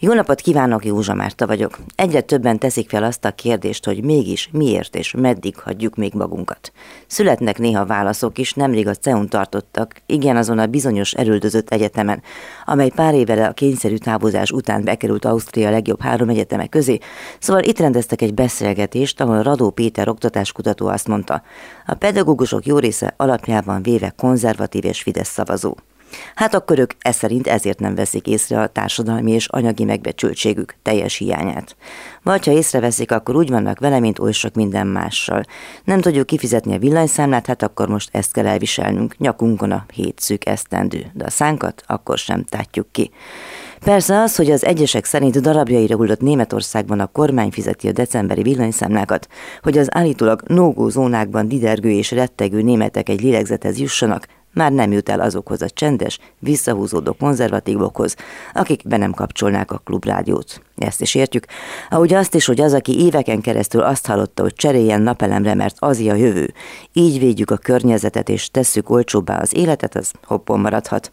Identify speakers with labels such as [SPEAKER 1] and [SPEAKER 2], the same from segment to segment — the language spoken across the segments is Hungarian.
[SPEAKER 1] Jó napot kívánok, Józsa Márta vagyok. Egyre többen teszik fel azt a kérdést, hogy mégis miért és meddig hagyjuk még magunkat. Születnek néha válaszok is, nemrég a CEUN tartottak, igen azon a bizonyos erőldözött egyetemen, amely pár évvel a kényszerű távozás után bekerült Ausztria legjobb három egyeteme közé, szóval itt rendeztek egy beszélgetést, ahol Radó Péter oktatáskutató azt mondta, a pedagógusok jó része alapjában véve konzervatív és Fidesz szavazó. Hát akkor ők e szerint ezért nem veszik észre a társadalmi és anyagi megbecsültségük teljes hiányát. Vagy ha észreveszik, akkor úgy vannak vele, mint oly sok minden mással. Nem tudjuk kifizetni a villanyszámlát, hát akkor most ezt kell elviselnünk, nyakunkon a hét szűk esztendő, de a szánkat akkor sem tátjuk ki. Persze az, hogy az egyesek szerint darabjaira hullott Németországban a kormány fizeti a decemberi villanyszámlákat, hogy az állítólag nógó zónákban didergő és rettegő németek egy lélegzethez jussanak, már nem jut el azokhoz a csendes, visszahúzódó konzervatívokhoz, akik be nem kapcsolnák a klubrádiót. Ezt is értjük. Ahogy azt is, hogy az, aki éveken keresztül azt hallotta, hogy cseréljen napelemre, mert az a jövő, így védjük a környezetet és tesszük olcsóbbá az életet, az hoppon maradhat.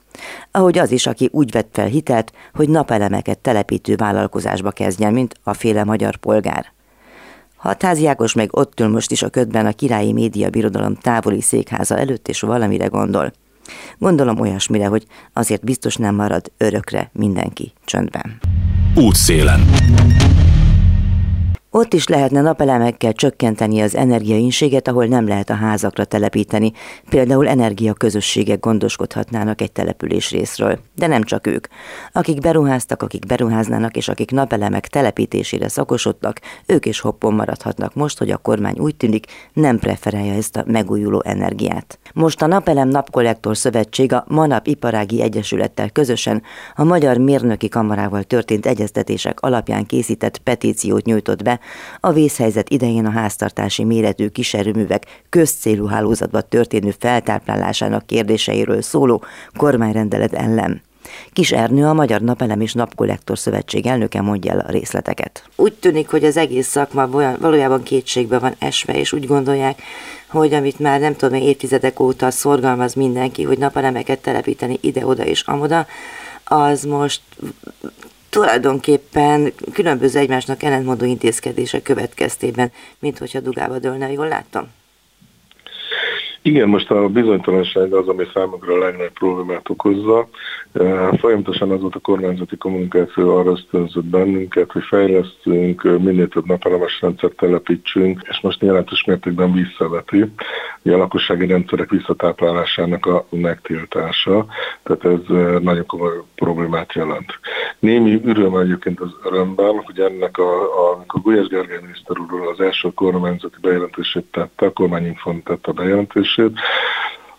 [SPEAKER 1] Ahogy az is, aki úgy vett fel hitelt, hogy napelemeket telepítő vállalkozásba kezdjen, mint a féle magyar polgár. Hatházi Ákos meg ott ül most is a ködben a királyi média birodalom távoli székháza előtt, és valamire gondol. Gondolom olyasmire, hogy azért biztos nem marad örökre mindenki csöndben.
[SPEAKER 2] Útszélen.
[SPEAKER 1] Ott is lehetne napelemekkel csökkenteni az energiainséget, ahol nem lehet a házakra telepíteni. Például energiaközösségek gondoskodhatnának egy település részről. De nem csak ők. Akik beruháztak, akik beruháznának, és akik napelemek telepítésére szakosodtak, ők is hoppon maradhatnak most, hogy a kormány úgy tűnik nem preferálja ezt a megújuló energiát. Most a Napelem Napkollektor Szövetség a Manap Iparági Egyesülettel közösen a Magyar Mérnöki Kamarával történt egyeztetések alapján készített petíciót nyújtott be, a vészhelyzet idején a háztartási méretű kiserőművek közcélú hálózatba történő feltáplálásának kérdéseiről szóló kormányrendelet ellen. Kis Ernő, a Magyar Napelem és Napkollektor Szövetség elnöke mondja el a részleteket. Úgy tűnik, hogy az egész szakma valójában kétségbe van esve, és úgy gondolják, hogy amit már nem tudom, évtizedek óta szorgalmaz mindenki, hogy napelemeket telepíteni ide-oda és amoda, az most tulajdonképpen különböző egymásnak ellentmondó intézkedések következtében, mint hogyha dugába dőlne, jól láttam?
[SPEAKER 3] Igen, most a bizonytalanság az, ami számukra a legnagyobb problémát okozza. Folyamatosan az volt a kormányzati kommunikáció arra ösztönzött bennünket, hogy fejlesztünk, minél több napelemes rendszert telepítsünk, és most jelentős mértékben visszaveti a lakossági rendszerek visszatáplálásának a megtiltása, tehát ez nagyon komoly problémát jelent. Némi öröm egyébként az örömben, hogy ennek a, a amikor Gulyás Gergely miniszter úrról az első kormányzati bejelentését tette, a kormányinfon tette a bejelentését,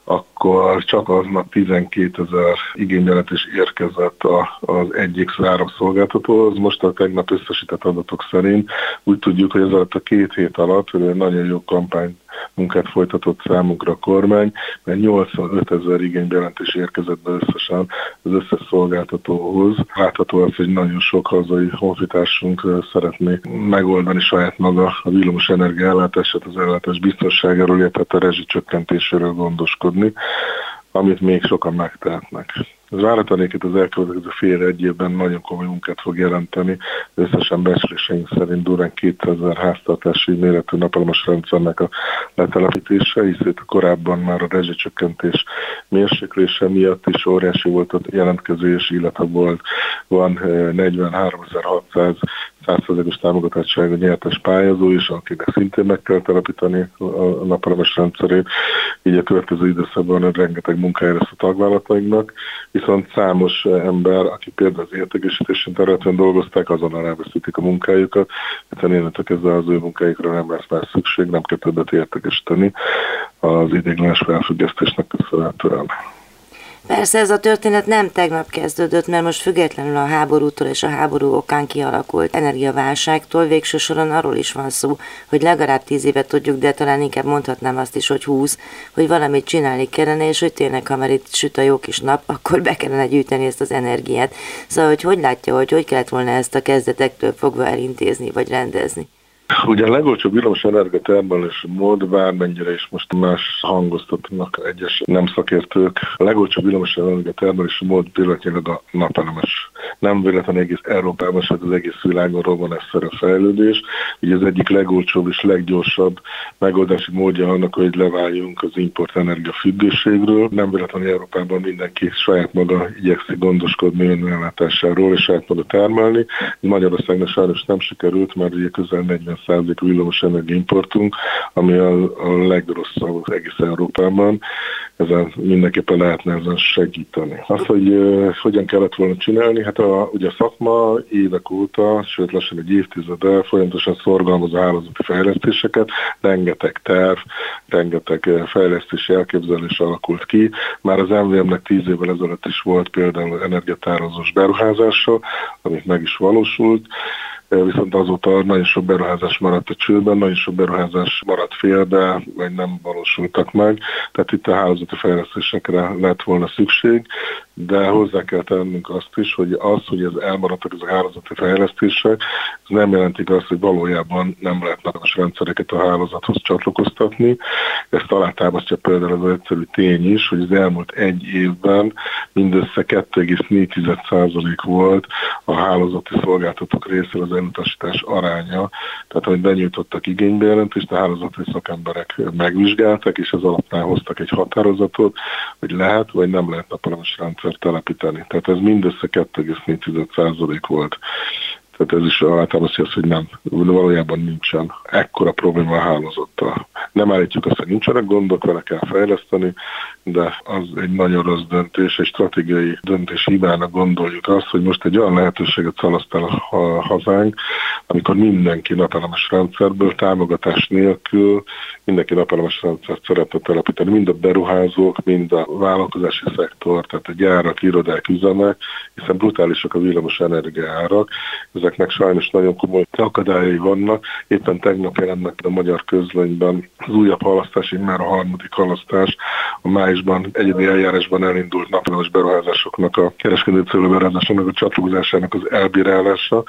[SPEAKER 3] akkor csak aznap 12 ezer igénybeletés érkezett az egyik áram szolgáltatóhoz. Most a tegnap összesített adatok szerint úgy tudjuk, hogy ez alatt a két hét alatt nagyon jó kampány munkát folytatott számunkra a kormány, mert 85 ezer igénybejelentés érkezett be összesen az összes szolgáltatóhoz. Látható az, hogy nagyon sok hazai honfitársunk szeretné megoldani saját maga a villamos energiállátását, az ellátás biztonságáról, illetve a rezsicsökkentéséről gondoskodni, amit még sokan megtehetnek. Ez váratlanék itt az elkövetkező fél egy évben nagyon komoly munkát fog jelenteni. Összesen becsléseink szerint durán 2000 háztartási méretű napalmas rendszernek a letelepítése, hisz itt korábban már a rezsicsökkentés mérséklése miatt is óriási volt a jelentkezés, illetve volt, van 43.600 eh, százszerzegos támogatottságú nyertes pályázó is, akinek szintén meg kell telepíteni a napelemes rendszerét, így a következő időszakban rengeteg munkája lesz a tagvállalatainknak, viszont számos ember, aki például az értékesítésen területen dolgozták, azonnal elveszítik a munkájukat, hiszen innentől kezdve az ő munkájukra nem lesz már szükség, nem kell többet értékesíteni az idéglenes felfüggesztésnek köszönhetően.
[SPEAKER 1] Persze ez a történet nem tegnap kezdődött, mert most függetlenül a háborútól és a háború okán kialakult energiaválságtól végső soron arról is van szó, hogy legalább tíz évet tudjuk, de talán inkább mondhatnám azt is, hogy húsz, hogy valamit csinálni kellene, és hogy tényleg, ha már itt süt a jó kis nap, akkor be kellene gyűjteni ezt az energiát. Szóval, hogy hogy látja, hogy hogy kellett volna ezt a kezdetektől fogva elintézni vagy rendezni?
[SPEAKER 3] Ugye a legolcsóbb villamos energiatermelési mód, bármennyire is most más hangoztatnak egyes nem szakértők, a legolcsóbb villamos energiatermelési mód pillanatnyilag a napelemes. Nem véletlenül egész Európában, sőt az egész világon ez a fejlődés. Ugye az egyik legolcsóbb és leggyorsabb megoldási módja annak, hogy leváljunk az import energia függőségről. Nem véletlenül Európában mindenki saját maga igyekszik gondoskodni önellátásáról és saját maga termelni. Magyarországnak sajnos nem sikerült, mert ugye közel 40 40% villamos importunk, ami a, a legrosszabb az egész Európában. Ezen mindenképpen lehetne ezen segíteni. Azt, hogy uh, hogyan kellett volna csinálni, hát a, ugye a szakma évek óta, sőt lassan egy évtizede folyamatosan szorgalmaz a hálózati fejlesztéseket, rengeteg terv, rengeteg fejlesztési elképzelés alakult ki. Már az MVM-nek tíz évvel ezelőtt is volt például energiatározós beruházása, amit meg is valósult viszont azóta nagyon sok beruházás maradt a csőben, nagyon sok beruházás maradt félbe, vagy nem valósultak meg, tehát itt a hálózati fejlesztésekre lett volna szükség, de hozzá kell tennünk azt is, hogy az, hogy ez elmaradtak a hálózati fejlesztések, ez nem jelentik azt, hogy valójában nem lehet napos rendszereket a hálózathoz csatlakoztatni. Ezt alátámasztja például az egyszerű tény is, hogy az elmúlt egy évben mindössze 2,4% volt a hálózati szolgáltatók részéről az elutasítás aránya. Tehát, hogy benyújtottak igénybejelentést, a hálózati szakemberek megvizsgáltak, és ez alapján hoztak egy határozatot, hogy lehet vagy nem lehet napelemes rendszert telepíteni. Tehát ez mindössze 2,4% volt. Tehát ez is alátámasztja azt, hogy nem, valójában nincsen. Ekkora probléma a hálózattal. Nem állítjuk azt, hogy nincsenek gondok, vele kell fejleszteni, de az egy nagyon rossz döntés, egy stratégiai döntés hibának gondoljuk azt, hogy most egy olyan lehetőséget szalaszt el a hazánk, amikor mindenki napelemes rendszerből, támogatás nélkül, mindenki napelemes rendszert szeretne telepíteni, mind a beruházók, mind a vállalkozási szektor, tehát a gyárak, irodák, üzemek, hiszen brutálisak a villamos energiaárak, ezeknek sajnos nagyon komoly akadályai vannak. Éppen tegnap jelent meg a magyar közlönyben az újabb halasztás, már a harmadik halasztás, a májusban egyedi eljárásban elindult napelemes beruházásoknak, a kereskedő beruházásoknak a csatlakozásának az elbírálása.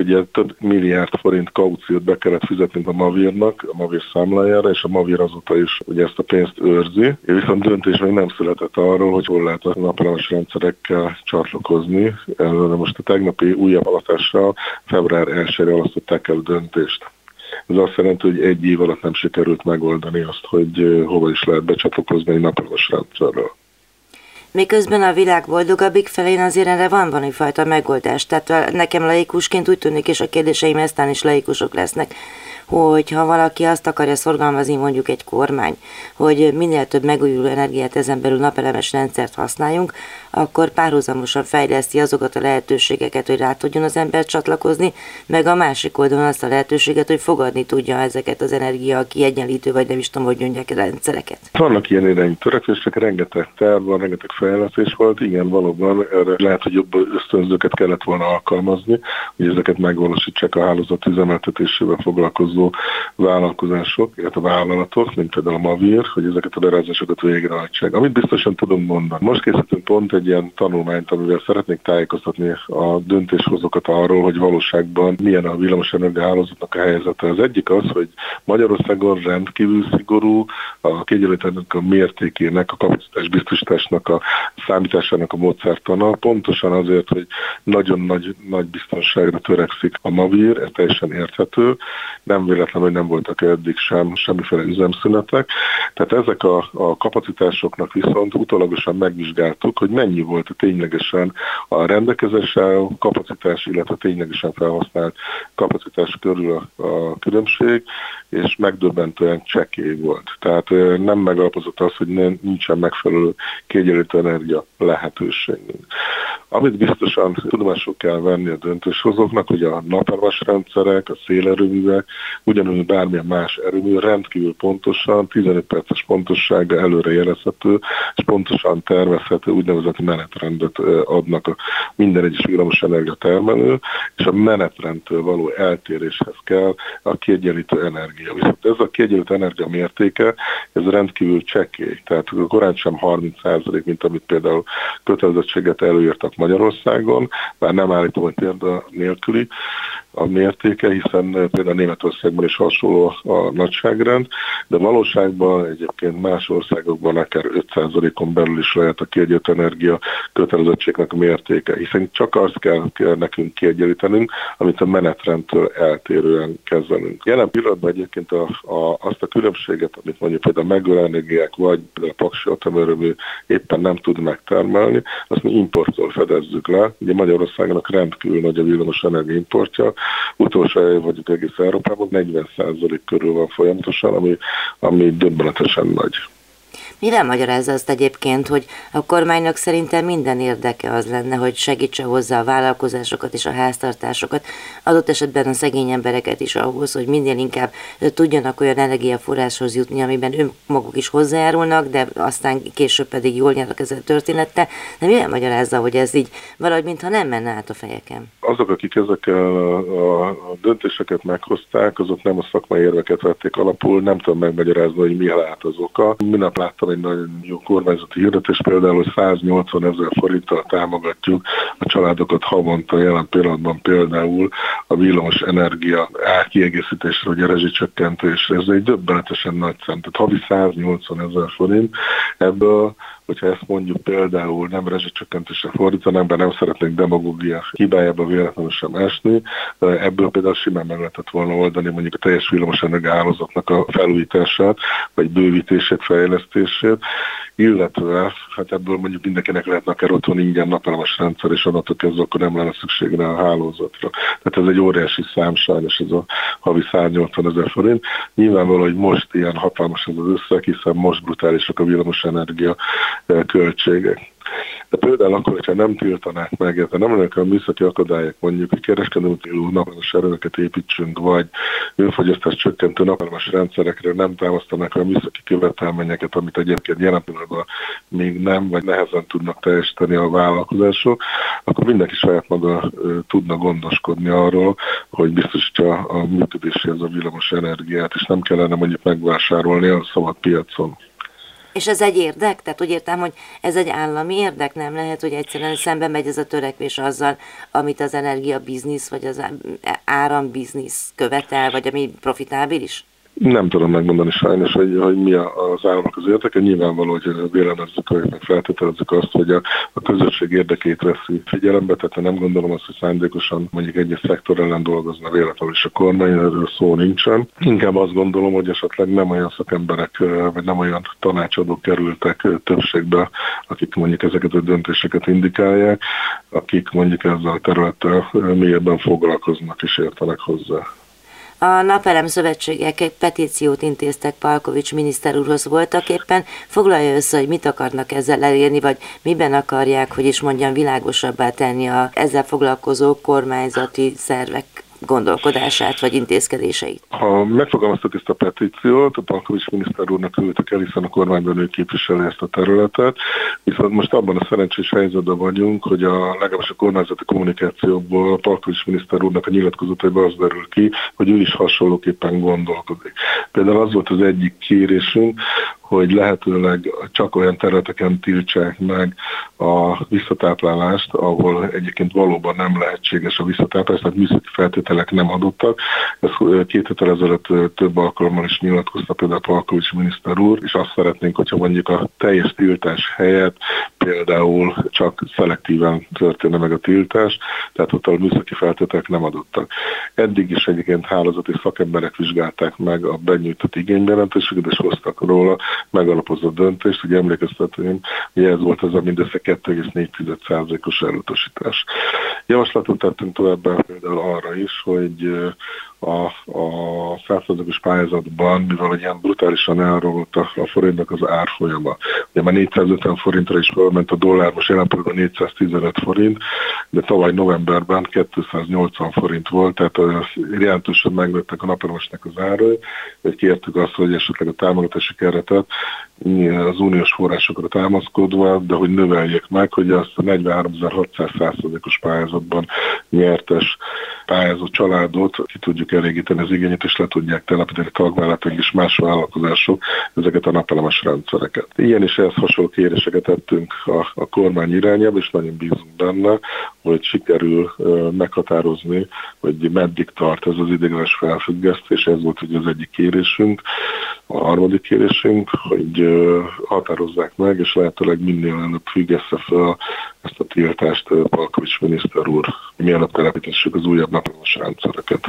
[SPEAKER 3] Ugye több milliárd forint kauciót be kellett fizetni a Mavirnak, a Mavir számlájára, és a Mavir azóta is ugye ezt a pénzt őrzi. Viszont döntés még nem született arról, hogy hol lehet a napelemes rendszerekkel csatlakozni. Most a tegnapi újabb alatással február 1-re alasztották el a döntést. Ez azt jelenti, hogy egy év alatt nem sikerült megoldani azt, hogy hova is lehet becsatlakozni egy napelemes rendszerről.
[SPEAKER 1] Miközben a világ boldogabbik felén azért erre van valami fajta megoldás. Tehát nekem laikusként úgy tűnik, és a kérdéseim eztán is laikusok lesznek, hogy ha valaki azt akarja szorgalmazni, mondjuk egy kormány, hogy minél több megújuló energiát ezen belül napelemes rendszert használjunk, akkor párhuzamosan fejleszti azokat a lehetőségeket, hogy rá tudjon az ember csatlakozni, meg a másik oldalon azt a lehetőséget, hogy fogadni tudja ezeket az energia kiegyenlítő, vagy nem is tudom, hogy mondják, rendszereket.
[SPEAKER 3] Vannak ilyen irányú törekvések, rengeteg terv van, rengeteg fejlesztés volt, igen, valóban erre lehet, hogy jobb ösztönzőket kellett volna alkalmazni, hogy ezeket megvalósítsák a hálózat üzemeltetésével foglalkozó vállalkozások, illetve vállalatok, mint például a Mavir, hogy ezeket a beruházásokat végrehajtsák. Amit biztosan tudom mondani. Most készítünk pont egy ilyen tanulmányt, amivel szeretnék tájékoztatni a döntéshozókat arról, hogy valóságban milyen a villamosenergia hálózatnak a helyzete. Az egyik az, hogy Magyarországon rendkívül szigorú a kiegyenlítőnek a mértékének, a kapacitás biztosításnak a számításának a módszertana, pontosan azért, hogy nagyon nagy, nagy biztonságra törekszik a Mavir, ez teljesen érthető, nem véletlen, hogy nem voltak eddig sem semmiféle üzemszünetek. Tehát ezek a, a kapacitásoknak viszont utólagosan megvizsgáltuk, hogy mennyi volt a ténylegesen a rendelkezésre kapacitás, illetve ténylegesen felhasznált kapacitás körül a, a különbség, és megdöbbentően csekély volt. Tehát nem megalapozott az, hogy nem, nincsen megfelelő kiegyenlítő energia lehetőségünk. Amit biztosan tudomásul kell venni a döntéshozóknak, hogy a napelemes rendszerek, a szélerőművek, ugyanúgy bármilyen más erőmű rendkívül pontosan, 15 perces pontossága előre jelezhető, és pontosan tervezhető úgynevezett menetrendet adnak a minden egyes villamos energia termelő, és a menetrendtől való eltéréshez kell a kiegyenlítő energia. Viszont ez a kiegyenlítő energia mértéke, ez rendkívül csekély, tehát korán sem 30%, mint amit például kötelezettséget előírtak Magyarországon, bár nem állítom, hogy példa nélküli, a mértéke, hiszen például Németországban is hasonló a nagyságrend, de valóságban egyébként más országokban akár 5%-on belül is lehet a kiegyenlített energia kötelezettségnek mértéke, hiszen csak azt kell, nekünk kiegyenlítenünk, amit a menetrendtől eltérően kezelünk. Jelen pillanatban egyébként a, a, azt a különbséget, amit mondjuk például energiák vagy a paksi atomerőmű éppen nem tud megtermelni, azt mi importtól fedezzük le. Ugye Magyarországnak rendkívül nagy a villamos energia importja, utolsó év vagyunk egész Európában, 40% körül van folyamatosan, ami, ami döbbenetesen nagy.
[SPEAKER 1] Mivel magyarázza azt egyébként, hogy a kormánynak szerintem minden érdeke az lenne, hogy segítse hozzá a vállalkozásokat és a háztartásokat, adott esetben a szegény embereket is ahhoz, hogy minél inkább tudjanak olyan energiaforráshoz jutni, amiben ők maguk is hozzájárulnak, de aztán később pedig jól nyernek ezzel a történettel. De mivel magyarázza, hogy ez így valahogy mintha nem menne át a fejeken?
[SPEAKER 3] Azok, akik ezekkel a döntéseket meghozták, azok nem a szakmai érveket vették alapul, nem tudom megmagyarázni, hogy mi lehet az oka. Minap láttam egy nagyon jó kormányzati hirdetés, például, hogy 180 ezer forinttal támogatjuk a családokat havonta jelen pillanatban például a villamos energia kiegészítésre, vagy a rezsicsökkentésre. Ez egy döbbenetesen nagy szem. Tehát havi 180 ezer forint, ebből hogyha ezt mondjuk például nem rezsicsökkentésre fordítanánk, be nem szeretnénk demagógia hibájába véletlenül sem esni, ebből például simán meg lehetett volna oldani mondjuk a teljes villamos hálózatnak a felújítását, vagy bővítését, fejlesztését, illetve hát ebből mondjuk mindenkinek lehetne akár otthon ingyen napelemes rendszer, és onnantól kezdve akkor nem lenne szükség rá a hálózatra. Tehát ez egy óriási szám sajnos, ez a havi 180 ezer forint. Nyilvánvaló, hogy most ilyen hatalmas ez az összeg, hiszen most brutálisak a villamos energia eh, költségek. De például akkor, hogyha nem tiltanák meg, illetve nem lennek a műszaki akadályok, mondjuk, hogy kereskedelmi célú napelemes erőket építsünk, vagy önfogyasztás csökkentő napelemes rendszerekre nem támasztanak a műszaki követelményeket, amit egyébként jelen pillanatban még nem, vagy nehezen tudnak teljesíteni a vállalkozások, akkor mindenki saját maga tudna gondoskodni arról, hogy biztosítsa a működéséhez a villamos energiát, és nem kellene mondjuk megvásárolni a szabad piacon.
[SPEAKER 1] És ez egy érdek? Tehát úgy értem, hogy ez egy állami érdek, nem lehet, hogy egyszerűen szembe megy ez a törekvés azzal, amit az energiabiznisz, vagy az árambiznisz követel, vagy ami profitábilis?
[SPEAKER 3] Nem tudom megmondani sajnos, hogy, hogy mi az államnak az érdeke. Nyilvánvaló, hogy vélemezzük, meg feltételezzük azt, hogy a, a közösség érdekét veszi figyelembe, tehát nem gondolom azt, hogy szándékosan mondjuk egy szektor ellen dolgozna véletlenül is a kormány, erről szó nincsen. Inkább azt gondolom, hogy esetleg nem olyan szakemberek, vagy nem olyan tanácsadók kerültek többségbe, akik mondjuk ezeket a döntéseket indikálják, akik mondjuk ezzel a területtel mélyebben foglalkoznak és értenek hozzá.
[SPEAKER 1] A Napelem Szövetségek egy petíciót intéztek Palkovics miniszter úrhoz voltak éppen. Foglalja össze, hogy mit akarnak ezzel elérni, vagy miben akarják, hogy is mondjam, világosabbá tenni a ezzel foglalkozó kormányzati szervek gondolkodását vagy intézkedéseit?
[SPEAKER 3] Ha megfogalmaztuk ezt a petíciót, a Palkovics miniszter úrnak küldtük el, hiszen a kormányban ő képviseli ezt a területet, viszont most abban a szerencsés helyzetben vagyunk, hogy a legalábbis a kormányzati kommunikációból a Palkovics miniszter úrnak a nyilatkozataiban az derül ki, hogy ő is hasonlóképpen gondolkodik. Például az volt az egyik kérésünk, hogy lehetőleg csak olyan területeken tiltsák meg a visszatáplálást, ahol egyébként valóban nem lehetséges a visszatáplálás, tehát műszaki feltételek nem adottak. Ez két héttel ezelőtt több alkalommal is nyilatkozta például Palkovics miniszter úr, és azt szeretnénk, hogyha mondjuk a teljes tiltás helyett például csak szelektíven történne meg a tiltás, tehát ott a műszaki feltételek nem adottak. Eddig is egyébként hálózati szakemberek vizsgálták meg a benyújtott igénybejelentéseket, és hoztak róla megalapozott döntést, hogy emlékeztetően, hogy ez volt az a mindössze 2,4%-os elutasítás. Javaslatot tettünk továbbá például arra is, hogy a, a százszerzőkos pályázatban, mivel ilyen brutálisan elromlott a, a forintnak az árfolyama. Ugye már 450 forintra is felment a dollár, most jelen pillanatban 415 forint, de tavaly novemberben 280 forint volt, tehát jelentősen megnőttek a napelemesnek az árai, hogy kértük azt, hogy esetleg a támogatási keretet az uniós forrásokra támaszkodva, de hogy növeljék meg, hogy azt a 43.600 os pályázatban nyertes pályázó családot ki tudjuk elégíteni az igényét, és le tudják telepíteni tagvállalatok és más vállalkozások ezeket a napelemes rendszereket. Ilyen is ehhez hasonló kéréseket tettünk a, a kormány irányába, és nagyon bízunk benne, hogy sikerül meghatározni, hogy meddig tart ez az ideiglenes felfüggesztés, ez volt ugye az egyik kérésünk. A harmadik kérésünk, hogy határozzák meg, és lehetőleg minél előbb függesse fel ezt a tiltást Palkovics miniszter úr, mielőtt telepítessük az újabb napos rendszereket.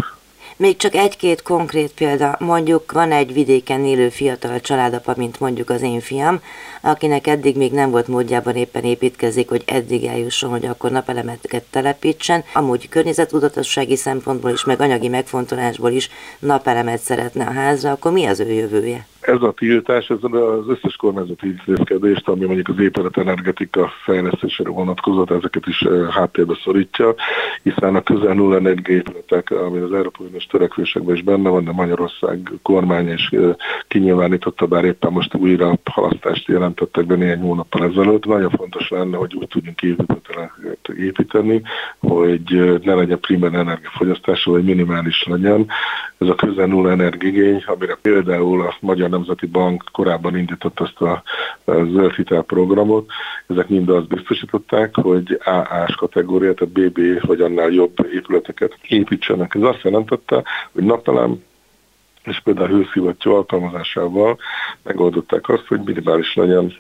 [SPEAKER 1] Még csak egy-két konkrét példa. Mondjuk van egy vidéken élő fiatal családapa, mint mondjuk az én fiam, akinek eddig még nem volt módjában éppen építkezik, hogy eddig eljusson, hogy akkor napelemeket telepítsen. Amúgy környezetudatossági szempontból is, meg anyagi megfontolásból is napelemet szeretne a házra, akkor mi az ő jövője?
[SPEAKER 3] Ez a tiltás, ez az összes kormányzati intézkedést, ami mondjuk az épület energetika fejlesztésére vonatkozott, ezeket is háttérbe szorítja, hiszen a közel nulla energiaépületek, ami az Európai Uniós törekvésekben is benne van, de Magyarország kormány is kinyilvánította, bár éppen most újra halasztást jelentettek be néhány hónappal ezelőtt. Nagyon fontos lenne, hogy úgy tudjunk épületet építeni, hogy ne legyen primer energiafogyasztása, vagy minimális legyen. Ez a közel nulla energiigény, amire például a Magyar Nemzeti Bank korábban indított ezt a, a zöld hitelprogramot, ezek mind azt biztosították, hogy AA-s kategória, tehát BB vagy annál jobb épületeket építsenek. Ez azt jelentette, hogy napelem és például a hőszivattyú alkalmazásával megoldották azt, hogy minimális legyen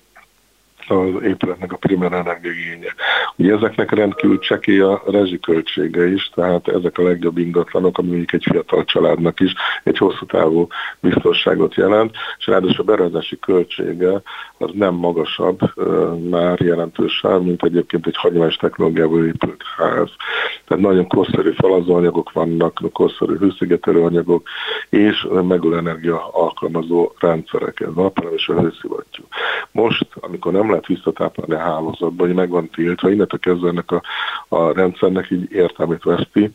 [SPEAKER 3] az épületnek a primer energiagénye. Ugye ezeknek rendkívül csekély a rezsiköltsége is, tehát ezek a legjobb ingatlanok, ami mondjuk egy fiatal családnak is egy hosszú távú biztonságot jelent, és ráadásul a beruházási költsége az nem magasabb már jelentősen, mint egyébként egy hagyományos technológiával épült ház. Tehát nagyon korszerű falazóanyagok vannak, korszerű hőszigetelő anyagok, és megújuló energia alkalmazó rendszerek, ez napelem és a hőszivattyú. Most, amikor nem lehet visszatáplálni a hálózatba, hogy meg van tiltva, innentől kezdve ennek a, a rendszernek így értelmét veszti,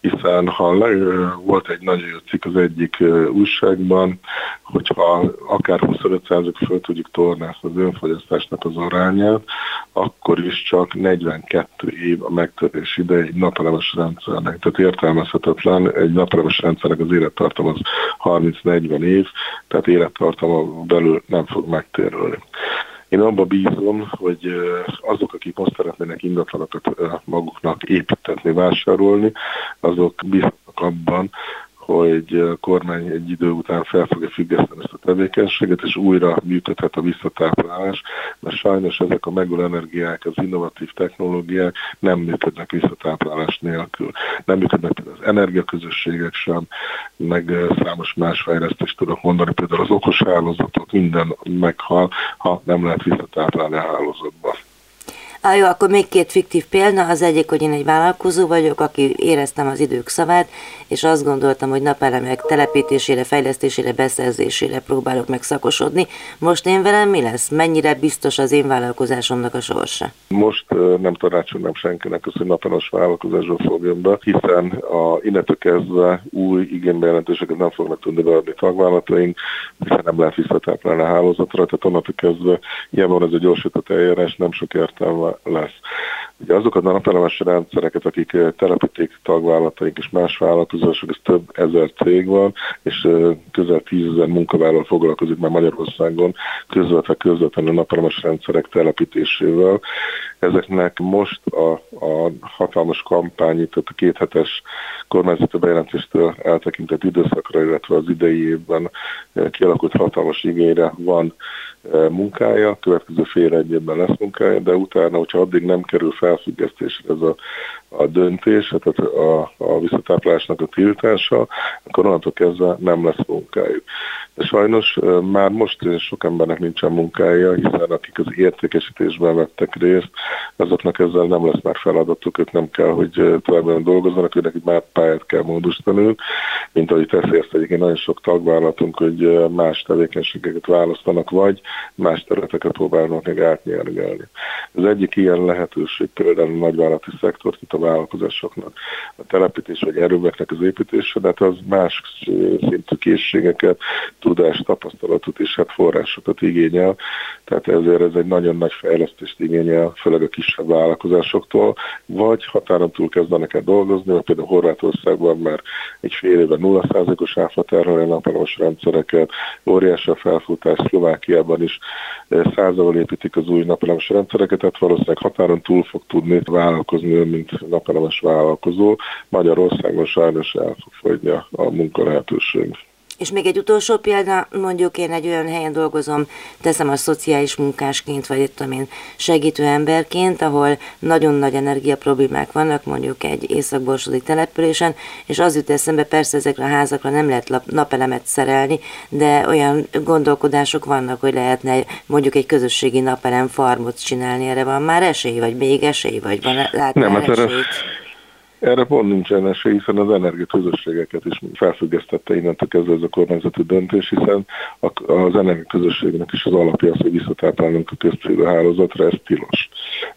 [SPEAKER 3] hiszen ha le, volt egy nagyon jó cikk az egyik újságban, hogyha akár 25% föl tudjuk tornászni az önfogyasztásnak az arányát, akkor is csak 42 év a megtörés ide egy napelemes rendszernek. Tehát értelmezhetetlen, egy napelemes rendszernek az élettartam az 30-40 év, tehát élettartama belül nem fog megtérülni. Én abba bízom, hogy azok, akik most szeretnének ingatlanokat maguknak építetni, vásárolni, azok bíznak abban, hogy kormány egy idő után fel fogja függeszteni ezt a tevékenységet, és újra működhet a visszatáplálás, mert sajnos ezek a megújuló energiák, az innovatív technológiák nem működnek visszatáplálás nélkül. Nem működnek például az energiaközösségek sem, meg számos más fejlesztést tudok mondani, például az okos hálózatok, minden meghal, ha nem lehet visszatáplálni a hálózatba.
[SPEAKER 1] Á, jó, akkor még két fiktív példa. Az egyik, hogy én egy vállalkozó vagyok, aki éreztem az idők szavát, és azt gondoltam, hogy napelemek telepítésére, fejlesztésére, beszerzésére próbálok meg szakosodni. Most én velem mi lesz? Mennyire biztos az én vállalkozásomnak a sorsa?
[SPEAKER 3] Most nem tanácsolnám senkinek azt, hogy napelemes vállalkozásról fogjon be, hiszen a innentől kezdve új igénybejelentéseket nem fognak tudni beadni tagvállalataink, hiszen nem lehet visszatáplálni a hálózatra, tehát onnantól kezdve ilyen van ez a gyorsított eljárás, nem sok értelme lesz. Ugye azokat a napelemes rendszereket, akik telepíték tagvállalataink és más vállalkozások, ez több ezer cég van, és közel tízezer munkavállaló foglalkozik már Magyarországon közvetve közvetlenül napelemes rendszerek telepítésével. Ezeknek most a, a hatalmas kampány, tehát a kéthetes kormányzati bejelentéstől eltekintett időszakra, illetve az idei évben kialakult hatalmas igényre van munkája, következő fél egy évben lesz munkája, de utána, hogyha addig nem kerül felfüggesztésre ez a, a döntés, tehát a, a visszatáplásnak a tiltása, akkor onnantól kezdve nem lesz munkájuk. De sajnos már most sok embernek nincsen munkája, hiszen akik az értékesítésben vettek részt, azoknak ezzel nem lesz már feladatuk, ők nem kell, hogy tovább dolgozzanak, őnek már pályát kell módosítaniuk, mint ahogy teszi ezt egyébként nagyon sok tagvállalatunk, hogy más tevékenységeket választanak, vagy más területeket próbálnak meg átnyergelni. Az egyik ilyen lehetőség például a nagyvállalati szektor, itt a vállalkozásoknak a telepítés vagy erőmeknek az építése, de hát az más szintű készségeket, tudást, tapasztalatot és hát forrásokat igényel, tehát ezért ez egy nagyon nagy fejlesztést igényel, főleg a kisebb vállalkozásoktól, vagy határon túl kezdenek el dolgozni, vagy például Horvátországban már egy fél éve 0%-os áfa napalmas rendszereket, óriási a felfutás, Szlovákiában Kínában is százával építik az új napelemes rendszereket, tehát valószínűleg határon túl fog tudni vállalkozni, mint napelemes vállalkozó. Magyarországon sajnos el fog fogyni a munkalehetőség.
[SPEAKER 1] És még egy utolsó példa, mondjuk én egy olyan helyen dolgozom, teszem a szociális munkásként, vagy itt én segítő emberként, ahol nagyon nagy energia problémák vannak, mondjuk egy északborsodi településen, és az jut eszembe, persze ezekre a házakra nem lehet napelemet szerelni, de olyan gondolkodások vannak, hogy lehetne mondjuk egy közösségi napelem farmot csinálni, erre van már esély, vagy még esély, vagy van látni
[SPEAKER 3] nem, hát esélyt? Erre pont nincsen esély, hiszen az energiaközösségeket is felfüggesztette innentől kezdve ez a kormányzati döntés, hiszen az energiaközösségnek is az alapja az, hogy visszatáplálnunk a közcélú hálózatra, ez tilos.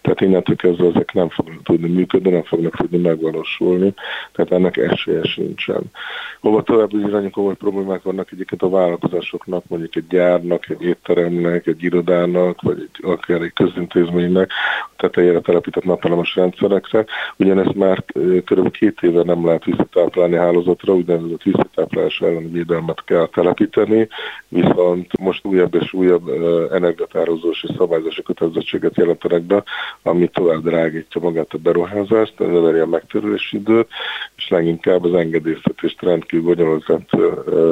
[SPEAKER 3] Tehát innentől kezdve ezek nem fognak tudni működni, nem fognak tudni megvalósulni, tehát ennek esélye nincsen. Hova tovább irányú komoly problémák vannak egyébként a vállalkozásoknak, mondjuk egy gyárnak, egy étteremnek, egy irodának, vagy egy, akár egy közintézménynek, tetejére telepített napelemes rendszerekre. Ugyanezt már kb. két éve nem lehet visszatáplálni hálózatra, úgynevezett visszatáplálás elleni védelmet kell telepíteni, viszont most újabb és újabb energiatározós és szabályzási kötelezettséget jelentenek be, ami tovább drágítja magát a beruházást, növeli a megtérülési időt, és leginkább az engedélyeztetést rendkívül bonyolultat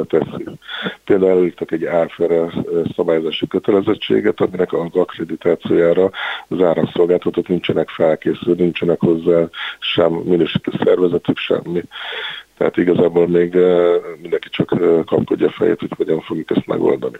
[SPEAKER 3] teszi. Például előírtak egy áfere szabályzási kötelezettséget, aminek a akkreditációjára az áramszolgáltatók nincsenek felkészülve, nincsenek hozzá sem minősítő szervezetük, semmi. Tehát igazából még mindenki csak kapkodja a fejét, hogy hogyan fogjuk ezt megoldani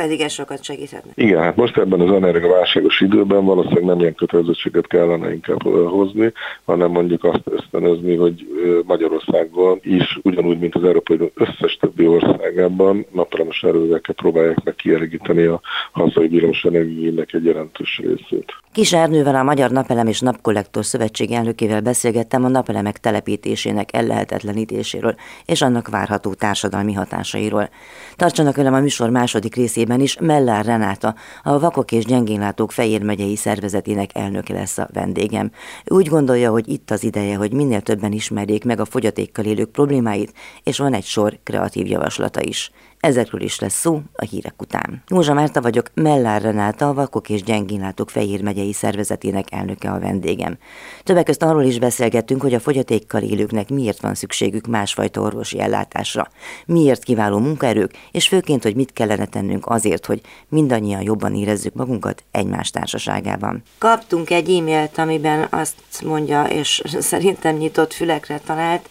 [SPEAKER 1] pedig ez sokat segíthetne.
[SPEAKER 3] Igen, hát most ebben az energiaválságos időben valószínűleg nem ilyen kötelezettséget kellene inkább hozni, hanem mondjuk azt ösztönözni, hogy Magyarországon is ugyanúgy, mint az Európai összes többi országában napelemes erővekkel próbálják meg kielégíteni a hazai villamos energiének egy jelentős részét.
[SPEAKER 1] Kis Ernővel a Magyar Napelem és Napkollektor Szövetség elnökével beszélgettem a napelemek telepítésének ellehetetlenítéséről és annak várható társadalmi hatásairól. Tartsanak velem a műsor második részében is, Mellár Renáta, a Vakok és Gyengénlátók Fejér megyei szervezetének elnöke lesz a vendégem. Ő úgy gondolja, hogy itt az ideje, hogy minél többen ismerjék meg a fogyatékkal élők problémáit, és van egy sor kreatív javaslata is. Ezekről is lesz szó a hírek után. Józsa Márta vagyok, Mellár Renáta, a Vakok és Gyengénlátók Fehér megyei szervezetének elnöke a vendégem. Többek között arról is beszélgettünk, hogy a fogyatékkal élőknek miért van szükségük másfajta orvosi ellátásra, miért kiváló munkaerők, és főként, hogy mit kellene tennünk azért, hogy mindannyian jobban érezzük magunkat egymás társaságában. Kaptunk egy e-mailt, amiben azt mondja, és szerintem nyitott fülekre talált,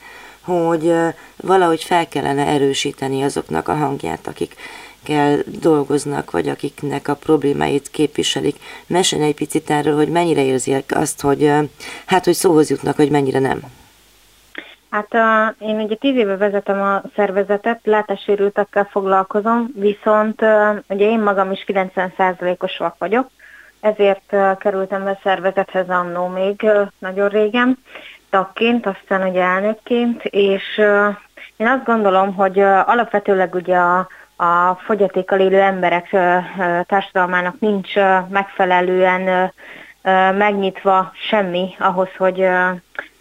[SPEAKER 1] hogy valahogy fel kellene erősíteni azoknak a hangját, akik kell dolgoznak, vagy akiknek a problémáit képviselik. Mesélj egy picit erről, hogy mennyire érzik azt, hogy hát, hogy szóhoz jutnak, hogy mennyire nem.
[SPEAKER 4] Hát uh, én ugye tíz éve vezetem a szervezetet, látássérültekkel foglalkozom, viszont ugye én magam is 90%-os vak vagyok, ezért kerültem be a szervezethez annó még nagyon régen, tagként, aztán ugye elnökként, és én azt gondolom, hogy alapvetőleg ugye a, a fogyatékkal élő emberek társadalmának nincs megfelelően megnyitva semmi ahhoz, hogy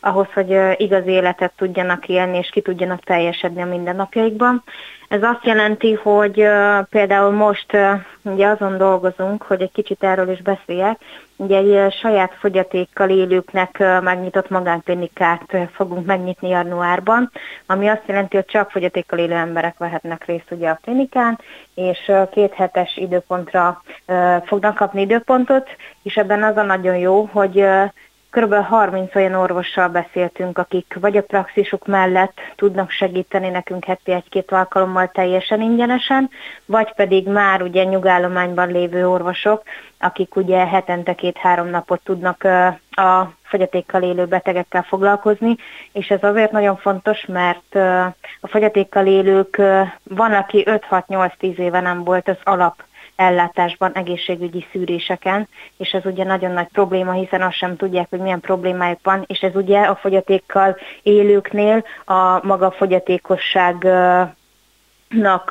[SPEAKER 4] ahhoz, hogy igazi életet tudjanak élni, és ki tudjanak teljesedni a mindennapjaikban. Ez azt jelenti, hogy például most ugye azon dolgozunk, hogy egy kicsit erről is beszéljek, ugye egy saját fogyatékkal élőknek megnyitott magánklinikát fogunk megnyitni januárban, ami azt jelenti, hogy csak fogyatékkal élő emberek vehetnek részt ugye a klinikán, és két hetes időpontra fognak kapni időpontot, és ebben az a nagyon jó, hogy Körülbelül 30 olyan orvossal beszéltünk, akik vagy a praxisuk mellett tudnak segíteni nekünk heti egy-két alkalommal teljesen ingyenesen, vagy pedig már ugye nyugállományban lévő orvosok, akik ugye hetente két-három napot tudnak a fogyatékkal élő betegekkel foglalkozni, és ez azért nagyon fontos, mert a fogyatékkal élők van, aki 5-6-8-10 éve nem volt az alap ellátásban, egészségügyi szűréseken, és ez ugye nagyon nagy probléma, hiszen azt sem tudják, hogy milyen problémájuk van, és ez ugye a fogyatékkal élőknél a maga fogyatékosság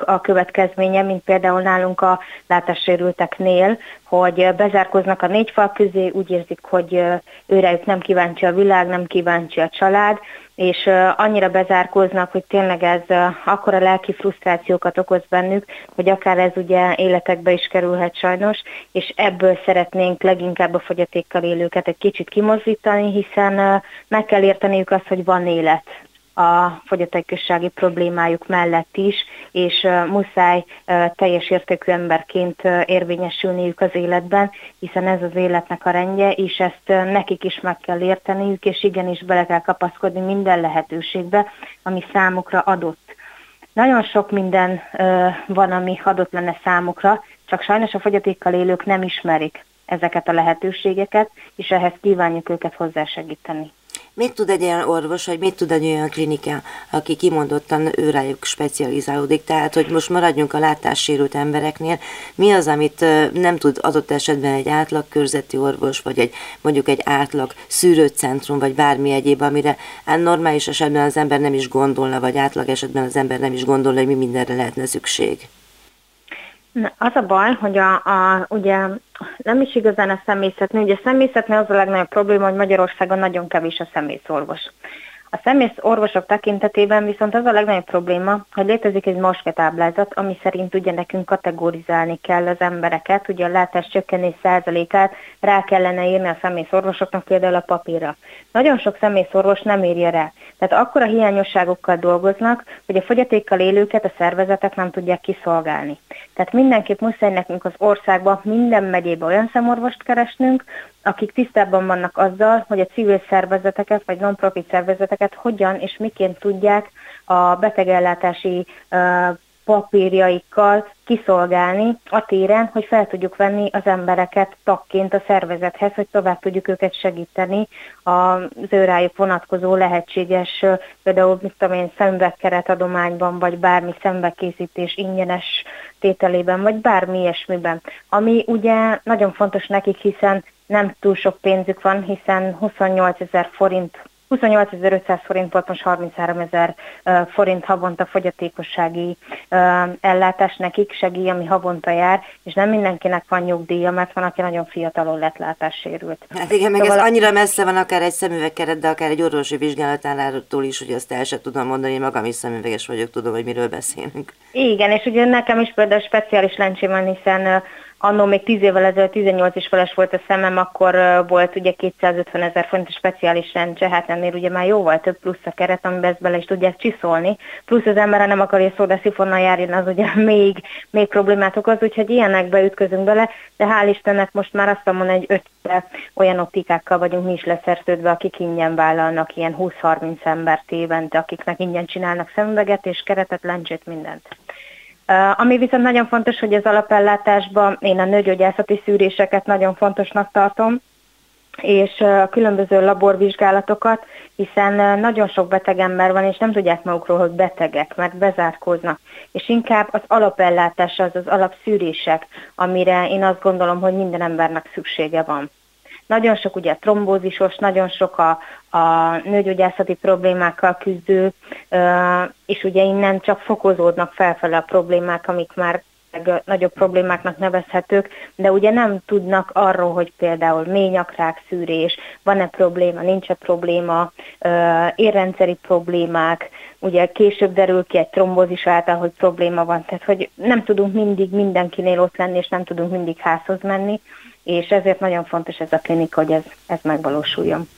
[SPEAKER 4] a következménye, mint például nálunk a látássérülteknél, hogy bezárkoznak a négy fal közé, úgy érzik, hogy őrejük nem kíváncsi a világ, nem kíváncsi a család, és annyira bezárkóznak, hogy tényleg ez akkora lelki frusztrációkat okoz bennük, hogy akár ez ugye életekbe is kerülhet sajnos, és ebből szeretnénk leginkább a fogyatékkal élőket egy kicsit kimozdítani, hiszen meg kell érteniük azt, hogy van élet a fogyatékossági problémájuk mellett is, és muszáj teljes értékű emberként érvényesülniük az életben, hiszen ez az életnek a rendje, és ezt nekik is meg kell érteniük, és igenis bele kell kapaszkodni minden lehetőségbe, ami számukra adott. Nagyon sok minden van, ami adott lenne számukra, csak sajnos a fogyatékkal élők nem ismerik ezeket a lehetőségeket, és ehhez kívánjuk őket hozzásegíteni.
[SPEAKER 1] Mit tud egy olyan orvos, vagy mit tud egy olyan klinika, aki kimondottan őrájuk specializálódik? Tehát, hogy most maradjunk a látássérült embereknél, mi az, amit nem tud adott esetben egy átlag körzeti orvos, vagy egy mondjuk egy átlag szűrőcentrum, vagy bármi egyéb, amire normális esetben az ember nem is gondolna, vagy átlag esetben az ember nem is gondolna, hogy mi mindenre lehetne szükség?
[SPEAKER 4] Az a baj, hogy a, a, ugye nem is igazán a személyzetnél, ugye a személyzetnél az a legnagyobb probléma, hogy Magyarországon nagyon kevés a személyszorvos. A szemész orvosok tekintetében viszont az a legnagyobb probléma, hogy létezik egy mosketáblázat, ami szerint ugye nekünk kategorizálni kell az embereket, ugye a látás csökkenés százalékát rá kellene írni a szemész orvosoknak például a papírra. Nagyon sok szemész orvos nem írja rá. Tehát akkora hiányosságokkal dolgoznak, hogy a fogyatékkal élőket a szervezetek nem tudják kiszolgálni. Tehát mindenképp muszáj nekünk az országban minden megyébe olyan szemorvost keresnünk, akik tisztában vannak azzal, hogy a civil szervezeteket vagy non-profit szervezeteket hogyan és miként tudják a betegellátási papírjaikkal kiszolgálni a téren, hogy fel tudjuk venni az embereket tagként a szervezethez, hogy tovább tudjuk őket segíteni az őrájuk vonatkozó lehetséges, például mit tudom én, szemüvegkeretadományban, vagy bármi szembekészítés ingyenes tételében, vagy bármi ilyesmiben. Ami ugye nagyon fontos nekik, hiszen nem túl sok pénzük van, hiszen 28 ezer forint 28.500 forint volt, most 33 ezer forint havonta fogyatékossági ellátás nekik, segíj, ami havonta jár, és nem mindenkinek van nyugdíja, mert van, aki nagyon fiatalon lett látássérült.
[SPEAKER 1] Hát igen, meg szóval ez annyira messze van akár egy szemüvegkeret, de akár egy orvosi vizsgálatánától is, hogy azt el sem tudom mondani, én magam is szemüveges vagyok, tudom, hogy miről beszélünk.
[SPEAKER 4] Igen, és ugye nekem is például speciális lencsém van, hiszen Annó még 10 évvel ezelőtt 18 is feles volt a szemem, akkor volt ugye 250 ezer fontos speciális rendse, hát ennél ugye már jóval több plusz a keret, amiben ezt bele is tudják csiszolni. Plusz az ember nem akarja szifonnal járni, az ugye még, még problémát okoz, úgyhogy ilyenekbe ütközünk bele, de hál' Istennek most már azt mondom, hogy öt olyan optikákkal vagyunk mi is leszerződve, akik ingyen vállalnak ilyen 20-30 embert évente, akiknek ingyen csinálnak szemüveget és keretet, lencsét, mindent. Ami viszont nagyon fontos, hogy az alapellátásban én a nőgyógyászati szűréseket nagyon fontosnak tartom, és a különböző laborvizsgálatokat, hiszen nagyon sok beteg ember van, és nem tudják magukról, hogy betegek, mert bezárkóznak. És inkább az alapellátás, az az alapszűrések, amire én azt gondolom, hogy minden embernek szüksége van. Nagyon sok ugye trombózisos, nagyon sok a, a nőgyógyászati problémákkal küzdő, és ugye innen csak fokozódnak felfele a problémák, amik már nagyobb problémáknak nevezhetők, de ugye nem tudnak arról, hogy például mély nyakrák szűrés, van-e probléma, nincs-e probléma, érrendszeri problémák, ugye később derül ki egy trombózis által, hogy probléma van, tehát hogy nem tudunk mindig mindenkinél ott lenni, és nem tudunk mindig házhoz menni, és ezért nagyon fontos ez a klinika, hogy ez, ez megvalósuljon.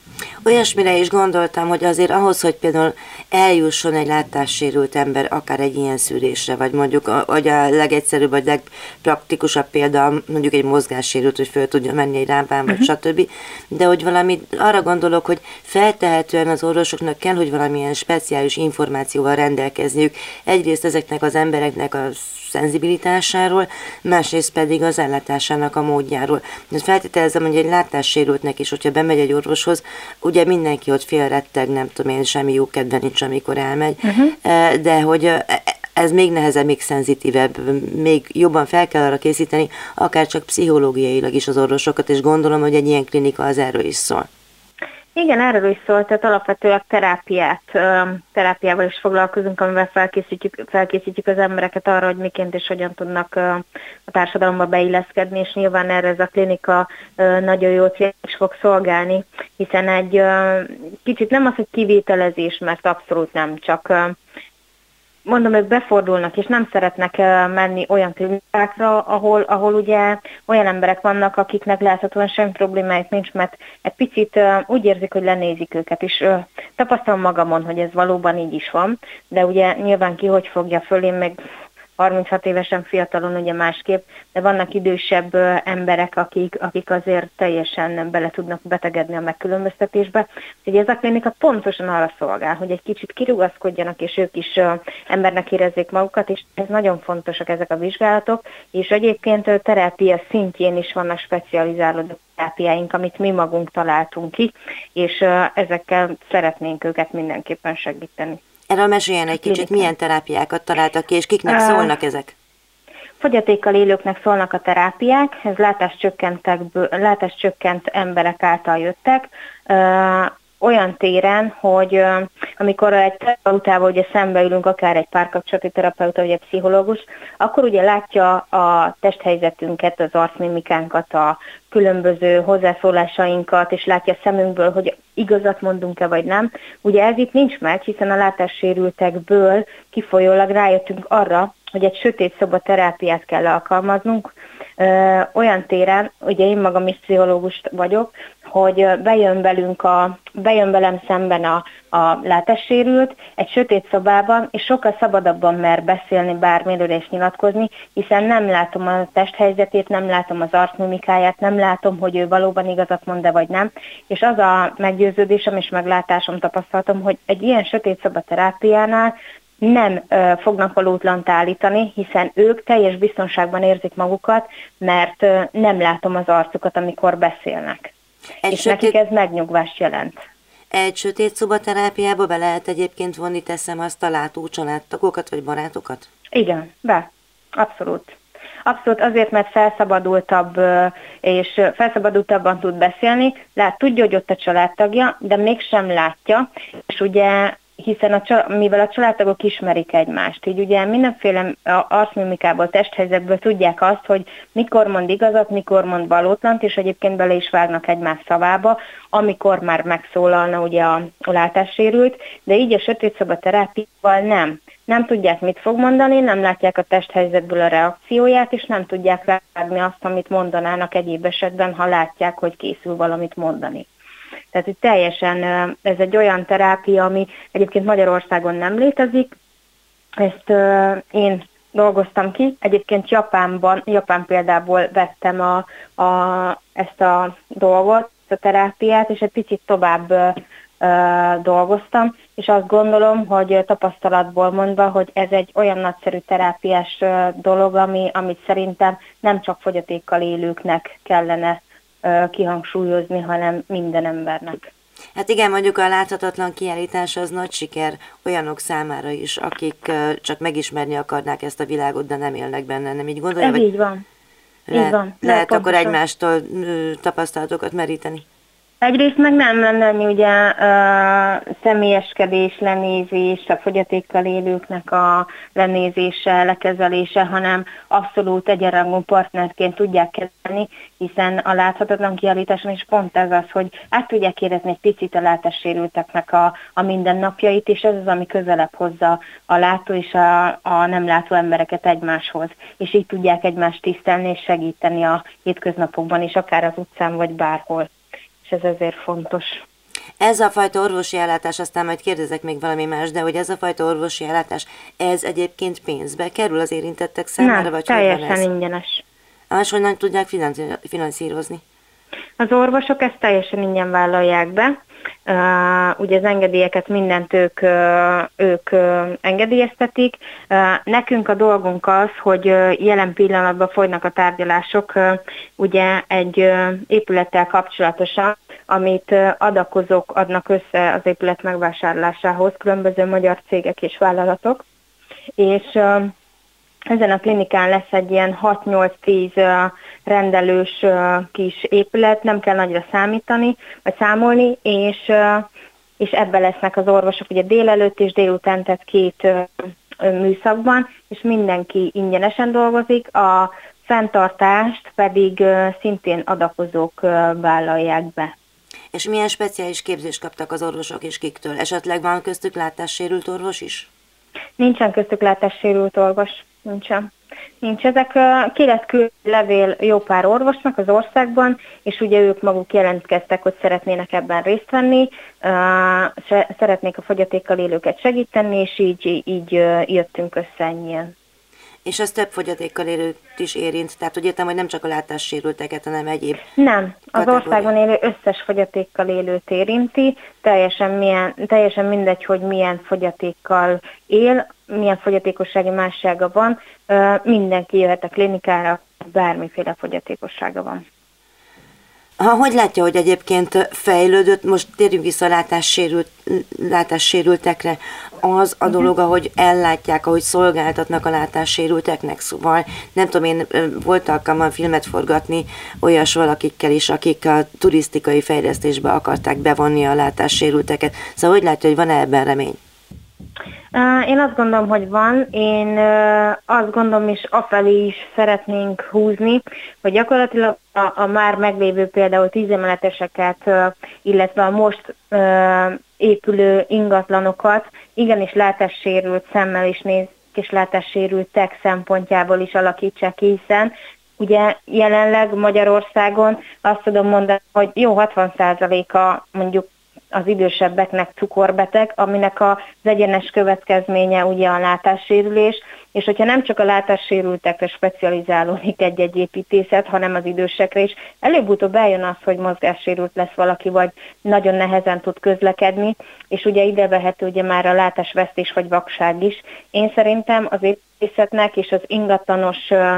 [SPEAKER 1] Olyasmire is gondoltam, hogy azért ahhoz, hogy például eljusson egy látássérült ember akár egy ilyen szűrésre, vagy mondjuk vagy a legegyszerűbb, vagy legpraktikusabb példa, mondjuk egy mozgássérült, hogy föl tudja menni egy lámpán, vagy uh-huh. stb. De hogy valami, arra gondolok, hogy feltehetően az orvosoknak kell, hogy valamilyen speciális információval rendelkezniük. Egyrészt ezeknek az embereknek a szenzibilitásáról, másrészt pedig az ellátásának a módjáról. De feltételezem, hogy egy látássérültnek is, hogyha bemegy egy orvoshoz, ugye mindenki ott félretteg, nem tudom én, semmi jó kedve nincs, amikor elmegy, uh-huh. de hogy e, ez még nehezebb, még szenzitívebb, még jobban fel kell arra készíteni, akár csak pszichológiailag is az orvosokat, és gondolom, hogy egy ilyen klinika az erről is szól.
[SPEAKER 4] Igen, erről is szólt, tehát alapvetően terápiát, terápiával is foglalkozunk, amivel felkészítjük, felkészítjük az embereket arra, hogy miként és hogyan tudnak a társadalomba beilleszkedni, és nyilván erre ez a klinika nagyon jó cél is fog szolgálni, hiszen egy kicsit nem az, hogy kivételezés, mert abszolút nem, csak mondom, ők befordulnak, és nem szeretnek menni olyan klinikákra, ahol, ahol ugye olyan emberek vannak, akiknek láthatóan semmi problémájuk nincs, mert egy picit úgy érzik, hogy lenézik őket, és tapasztalom magamon, hogy ez valóban így is van, de ugye nyilván ki hogy fogja föl, én meg 36 évesen fiatalon ugye másképp, de vannak idősebb emberek, akik, akik azért teljesen bele tudnak betegedni a megkülönböztetésbe. Úgyhogy ez a klinika pontosan arra szolgál, hogy egy kicsit kirugaszkodjanak, és ők is embernek érezzék magukat, és ez nagyon fontosak ezek a vizsgálatok, és egyébként terápia szintjén is vannak specializálódó terápiáink, amit mi magunk találtunk ki, és ezekkel szeretnénk őket mindenképpen segíteni.
[SPEAKER 1] Erről meséljen egy kicsit, milyen terápiákat találtak ki, és kiknek szólnak ezek?
[SPEAKER 4] Fogyatékkal élőknek szólnak a terápiák, ez látáscsökkent emberek által jöttek olyan téren, hogy amikor egy terapeutával ugye szembeülünk, akár egy párkapcsolati terapeuta, vagy egy pszichológus, akkor ugye látja a testhelyzetünket, az arcmimikánkat, a különböző hozzászólásainkat, és látja a szemünkből, hogy igazat mondunk-e vagy nem. Ugye ez itt nincs meg, hiszen a látássérültekből kifolyólag rájöttünk arra, hogy egy sötét szoba terápiát kell alkalmaznunk, olyan téren, ugye én magam is pszichológus vagyok, hogy bejön velünk a, bejön velem szemben a, a látássérült egy sötét szobában, és sokkal szabadabban mer beszélni bármiről és nyilatkozni, hiszen nem látom a testhelyzetét, nem látom az arcmimikáját, nem látom, hogy ő valóban igazat mond-e vagy nem, és az a meggyőződésem és meglátásom tapasztalatom, hogy egy ilyen sötét szoba terápiánál nem ö, fognak valótlant állítani, hiszen ők teljes biztonságban érzik magukat, mert ö, nem látom az arcukat, amikor beszélnek. Egy és sötét... nekik ez megnyugvást jelent.
[SPEAKER 1] Egy sötét szobaterápiába be lehet egyébként vonni, teszem azt a látó családtagokat vagy barátokat?
[SPEAKER 4] Igen, be. Abszolút. Abszolút azért, mert felszabadultabb és felszabadultabban tud beszélni, lát, tudja, hogy ott a családtagja, de mégsem látja, és ugye hiszen a, mivel a családtagok ismerik egymást, így ugye mindenféle arcmimikából, testhelyzetből tudják azt, hogy mikor mond igazat, mikor mond valótlant, és egyébként bele is vágnak egymás szavába, amikor már megszólalna ugye a, a látássérült, de így a sötét szoba terápiával nem. Nem tudják, mit fog mondani, nem látják a testhelyzetből a reakcióját, és nem tudják vágni azt, amit mondanának egyéb esetben, ha látják, hogy készül valamit mondani. Tehát, hogy teljesen ez egy olyan terápia, ami egyébként Magyarországon nem létezik. Ezt én dolgoztam ki. Egyébként Japánban, Japán példából vettem a, a, ezt a dolgot, ezt a terápiát, és egy picit tovább dolgoztam, és azt gondolom, hogy tapasztalatból mondva, hogy ez egy olyan nagyszerű terápiás dolog, ami, amit szerintem nem csak fogyatékkal élőknek kellene kihangsúlyozni, hanem minden embernek.
[SPEAKER 1] Hát igen, mondjuk a láthatatlan kiállítás az nagy siker olyanok számára is, akik csak megismerni akarnák ezt a világot, de nem élnek benne, nem így gondolja?
[SPEAKER 4] Ez vagy? így van.
[SPEAKER 1] Le,
[SPEAKER 4] így van.
[SPEAKER 1] Lehet akkor egymástól tapasztalatokat meríteni?
[SPEAKER 4] Egyrészt meg nem lenne ugye a személyeskedés, lenézés, a fogyatékkal élőknek a lenézése, lekezelése, hanem abszolút egyenrangú partnerként tudják kezelni, hiszen a láthatatlan kiállításon is pont ez az, hogy át tudják érezni egy picit a látássérülteknek a, a mindennapjait, és ez az, ami közelebb hozza a látó és a, a nem látó embereket egymáshoz, és így tudják egymást tisztelni és segíteni a hétköznapokban is, akár az utcán vagy bárhol ez ezért fontos.
[SPEAKER 1] Ez a fajta orvosi ellátás, aztán majd kérdezek még valami más, de hogy ez a fajta orvosi ellátás, ez egyébként pénzbe kerül az érintettek számára,
[SPEAKER 4] Nem,
[SPEAKER 1] vagy
[SPEAKER 4] teljesen ez? ingyenes.
[SPEAKER 1] Máshonnan tudják finanszírozni?
[SPEAKER 4] Az orvosok ezt teljesen ingyen vállalják be. Uh, ugye az engedélyeket mindent ők, uh, ők uh, engedélyeztetik. Nekünk a dolgunk az, hogy jelen pillanatban folynak a tárgyalások ugye egy épülettel kapcsolatosan, amit adakozók adnak össze az épület megvásárlásához, különböző magyar cégek és vállalatok. És ezen a klinikán lesz egy ilyen 6-8-10 rendelős kis épület, nem kell nagyra számítani, vagy számolni, és, és ebbe lesznek az orvosok ugye délelőtt és délután, tehát két műszakban, és mindenki ingyenesen dolgozik, a fenntartást pedig szintén adakozók vállalják be.
[SPEAKER 1] És milyen speciális képzést kaptak az orvosok és kiktől? Esetleg van köztük látássérült orvos is?
[SPEAKER 4] Nincsen köztük látássérült orvos, nincsen. Nincs. Ezek ki lett küld levél jó pár orvosnak az országban, és ugye ők maguk jelentkeztek, hogy szeretnének ebben részt venni, szeretnék a fogyatékkal élőket segíteni, és így, így jöttünk össze ennyien.
[SPEAKER 1] És ez több fogyatékkal élőt is érint, tehát hogy értem, hogy nem csak a látássérülteket, hanem egyéb
[SPEAKER 4] Nem, az országban élő összes fogyatékkal élőt érinti, teljesen, milyen, teljesen mindegy, hogy milyen fogyatékkal él, milyen fogyatékossági mássága van, mindenki jöhet a klinikára, bármiféle fogyatékossága van.
[SPEAKER 1] Ha hogy látja, hogy egyébként fejlődött, most térjünk vissza a látássérült, látássérültekre, az a mhm. dolog, ahogy ellátják, ahogy szolgáltatnak a látássérülteknek, szóval nem tudom, én volt alkalmam filmet forgatni olyas valakikkel is, akik a turisztikai fejlesztésbe akarták bevonni a látássérülteket. Szóval hogy látja, hogy van-e ebben remény?
[SPEAKER 4] Én azt gondolom, hogy van. Én azt gondolom, és afelé is szeretnénk húzni, hogy gyakorlatilag a, a már meglévő például tízemeleteseket, illetve a most épülő ingatlanokat igenis látássérült szemmel is néz és látássérültek szempontjából is alakítsák hiszen ugye jelenleg Magyarországon azt tudom mondani, hogy jó 60%-a mondjuk az idősebbeknek cukorbeteg, aminek az egyenes következménye ugye a látássérülés, és hogyha nem csak a látássérültekre specializálódik egy-egy építészet, hanem az idősekre is, előbb-utóbb eljön az, hogy mozgássérült lesz valaki, vagy nagyon nehezen tud közlekedni, és ugye ide vehető ugye már a látásvesztés vagy vakság is. Én szerintem az építészetnek és az ingatlanos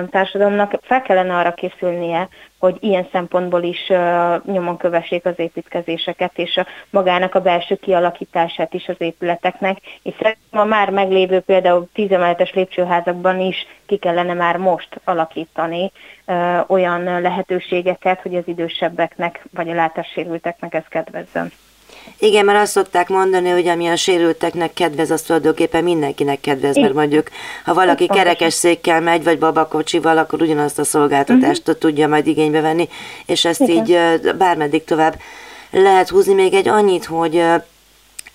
[SPEAKER 4] társadalomnak fel kellene arra készülnie, hogy ilyen szempontból is nyomon kövessék az építkezéseket, és a, magának a belső kialakítását is az épületeknek, és szerintem a már meglévő például tízemeletes lépcsőházakban is ki kellene már most alakítani olyan lehetőségeket, hogy az idősebbeknek vagy a látássérülteknek ez kedvezzen.
[SPEAKER 1] Igen, mert azt szokták mondani, hogy ami a sérülteknek kedvez, az tulajdonképpen mindenkinek kedvez, mert mondjuk, ha valaki kerekes székkel megy, vagy babakocsival, akkor ugyanazt a szolgáltatást uh-huh. tudja majd igénybe venni, és ezt Igen. így bármeddig tovább lehet húzni. Még egy annyit, hogy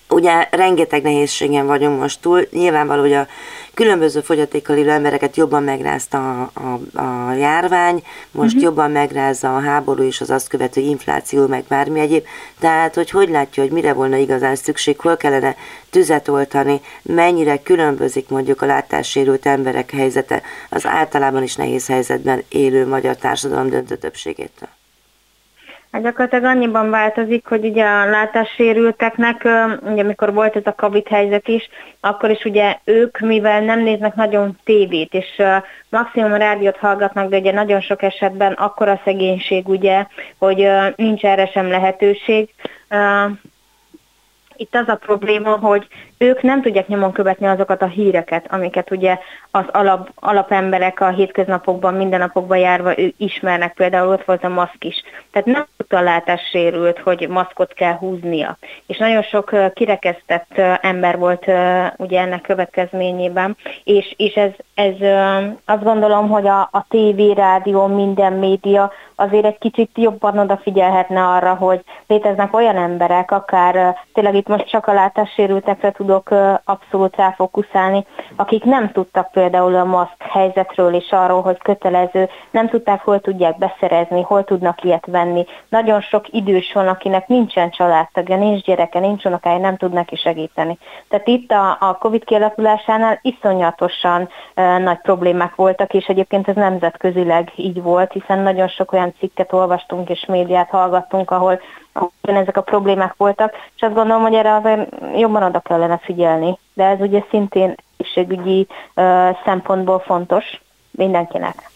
[SPEAKER 1] ugye rengeteg nehézségen vagyunk most túl, nyilvánvaló, hogy a különböző fogyatékkal élő embereket jobban megrázta a, a, a járvány, most uh-huh. jobban megrázza a háború és az azt követő infláció, meg bármi egyéb. Tehát, hogy hogy látja, hogy mire volna igazán szükség, hol kellene tüzet oltani, mennyire különbözik mondjuk a látássérült emberek helyzete az általában is nehéz helyzetben élő magyar társadalom döntő többségétől.
[SPEAKER 4] Hát gyakorlatilag annyiban változik, hogy ugye a látássérülteknek, ugye amikor volt ez a Covid helyzet is, akkor is ugye ők, mivel nem néznek nagyon tévét, és maximum rádiót hallgatnak, de ugye nagyon sok esetben akkora szegénység ugye, hogy nincs erre sem lehetőség, itt az a probléma, hogy ők nem tudják nyomon követni azokat a híreket, amiket ugye az alap, alapemberek a hétköznapokban, mindennapokban járva ő ismernek, például ott volt a maszk is. Tehát nem tudta a látás sérült, hogy maszkot kell húznia. És nagyon sok kirekesztett ember volt ugye ennek következményében, és, és ez, ez azt gondolom, hogy a, a tévé, rádió, minden média azért egy kicsit jobban odafigyelhetne arra, hogy léteznek olyan emberek, akár tényleg itt most csak a látássérültekre tudok abszolút ráfókuszálni, akik nem tudtak például a maszk helyzetről és arról, hogy kötelező, nem tudták, hol tudják beszerezni, hol tudnak ilyet venni. Nagyon sok idős van, akinek nincsen családtagja, nincs gyereke, nincs unokája, nem tud neki segíteni. Tehát itt a, a COVID kialakulásánál iszonyatosan e, nagy problémák voltak, és egyébként ez nemzetközileg így volt, hiszen nagyon sok olyan cikket olvastunk és médiát hallgattunk, ahol ezek a problémák voltak, és azt gondolom, hogy erre azért jobban oda kellene figyelni. De ez ugye szintén egészségügyi uh, szempontból fontos mindenkinek.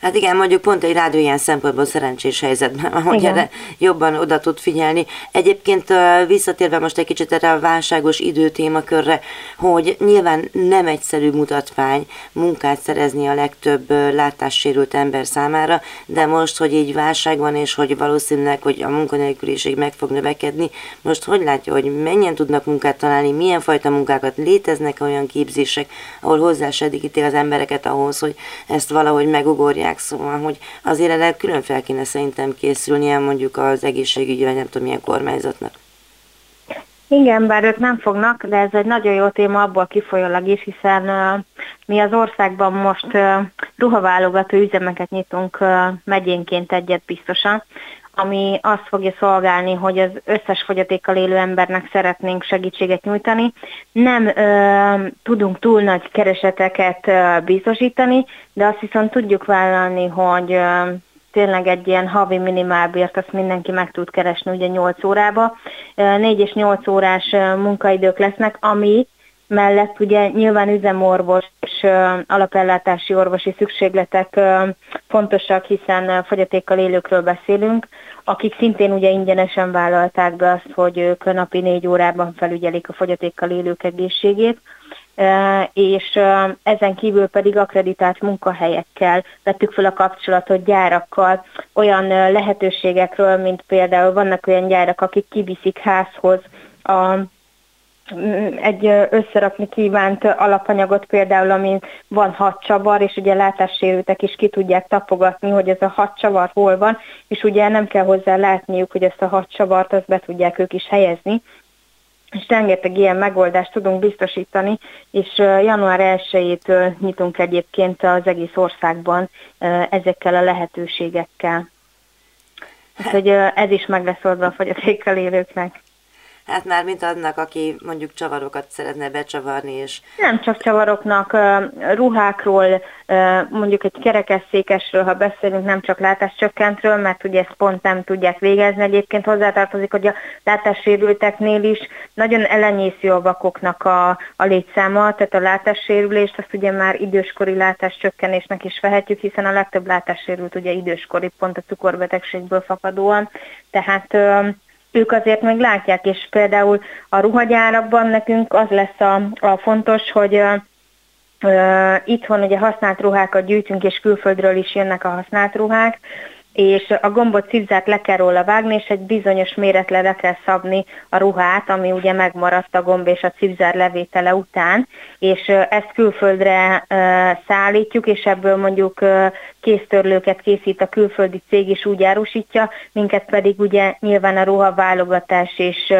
[SPEAKER 1] Hát igen, mondjuk pont egy rádió ilyen szempontból szerencsés helyzetben, hogy erre jobban oda tud figyelni. Egyébként visszatérve most egy kicsit erre a válságos időtémakörre, hogy nyilván nem egyszerű mutatvány munkát szerezni a legtöbb látássérült ember számára, de most, hogy így válság van, és hogy valószínűleg, hogy a munkanélküliség meg fog növekedni, most hogy látja, hogy mennyien tudnak munkát találni, milyen fajta munkákat léteznek olyan képzések, ahol hozzásegítik az embereket ahhoz, hogy ezt valahogy megugorják, mondják, szóval, hogy azért erre külön fel kéne szerintem készülnie mondjuk az egészségügyi, vagy nem tudom milyen kormányzatnak.
[SPEAKER 4] Igen, bár ők nem fognak, de ez egy nagyon jó téma abból kifolyólag is, hiszen uh, mi az országban most uh, ruhaválogató üzemeket nyitunk uh, megyénként egyet biztosan, ami azt fogja szolgálni, hogy az összes fogyatékkal élő embernek szeretnénk segítséget nyújtani. Nem ö, tudunk túl nagy kereseteket ö, biztosítani, de azt viszont tudjuk vállalni, hogy ö, tényleg egy ilyen havi minimálbért azt mindenki meg tud keresni ugye 8 órába. 4 és 8 órás munkaidők lesznek, ami mellett ugye nyilván üzemorvos és alapellátási orvosi szükségletek fontosak, hiszen fogyatékkal élőkről beszélünk, akik szintén ugye ingyenesen vállalták be azt, hogy ők napi négy órában felügyelik a fogyatékkal élők egészségét, és ezen kívül pedig akreditált munkahelyekkel vettük fel a kapcsolatot gyárakkal, olyan lehetőségekről, mint például vannak olyan gyárak, akik kiviszik házhoz a egy összerakni kívánt alapanyagot, például amin van hat csavar, és ugye látássérültek is ki tudják tapogatni, hogy ez a hat csavar hol van, és ugye nem kell hozzá látniuk, hogy ezt a hat csavart azt be tudják ők is helyezni, és rengeteg ilyen megoldást tudunk biztosítani, és január 1-től nyitunk egyébként az egész országban ezekkel a lehetőségekkel. Hát, hogy ez is meg lesz oldva a fogyatékkal élőknek.
[SPEAKER 1] Hát már mint annak, aki mondjuk csavarokat szeretne becsavarni, és...
[SPEAKER 4] Nem csak csavaroknak, ruhákról, mondjuk egy kerekesszékesről, ha beszélünk, nem csak látáscsökkentről, mert ugye ezt pont nem tudják végezni. Egyébként hozzátartozik, hogy a látássérülteknél is nagyon elenyésző a vakoknak a, a létszáma, tehát a látássérülést azt ugye már időskori látáscsökkenésnek is vehetjük, hiszen a legtöbb látássérült ugye időskori, pont a cukorbetegségből fakadóan. Tehát ők azért még látják, és például a ruhagyárakban nekünk az lesz a, a fontos, hogy uh, itthon ugye használt ruhákat gyűjtünk, és külföldről is jönnek a használt ruhák, és a gombot cipzát le kell róla vágni, és egy bizonyos méretre le kell szabni a ruhát, ami ugye megmaradt a gomb és a cipzár levétele után, és ezt külföldre szállítjuk, és ebből mondjuk kéztörlőket készít a külföldi cég, és úgy árusítja, minket pedig ugye nyilván a ruhaválogatás és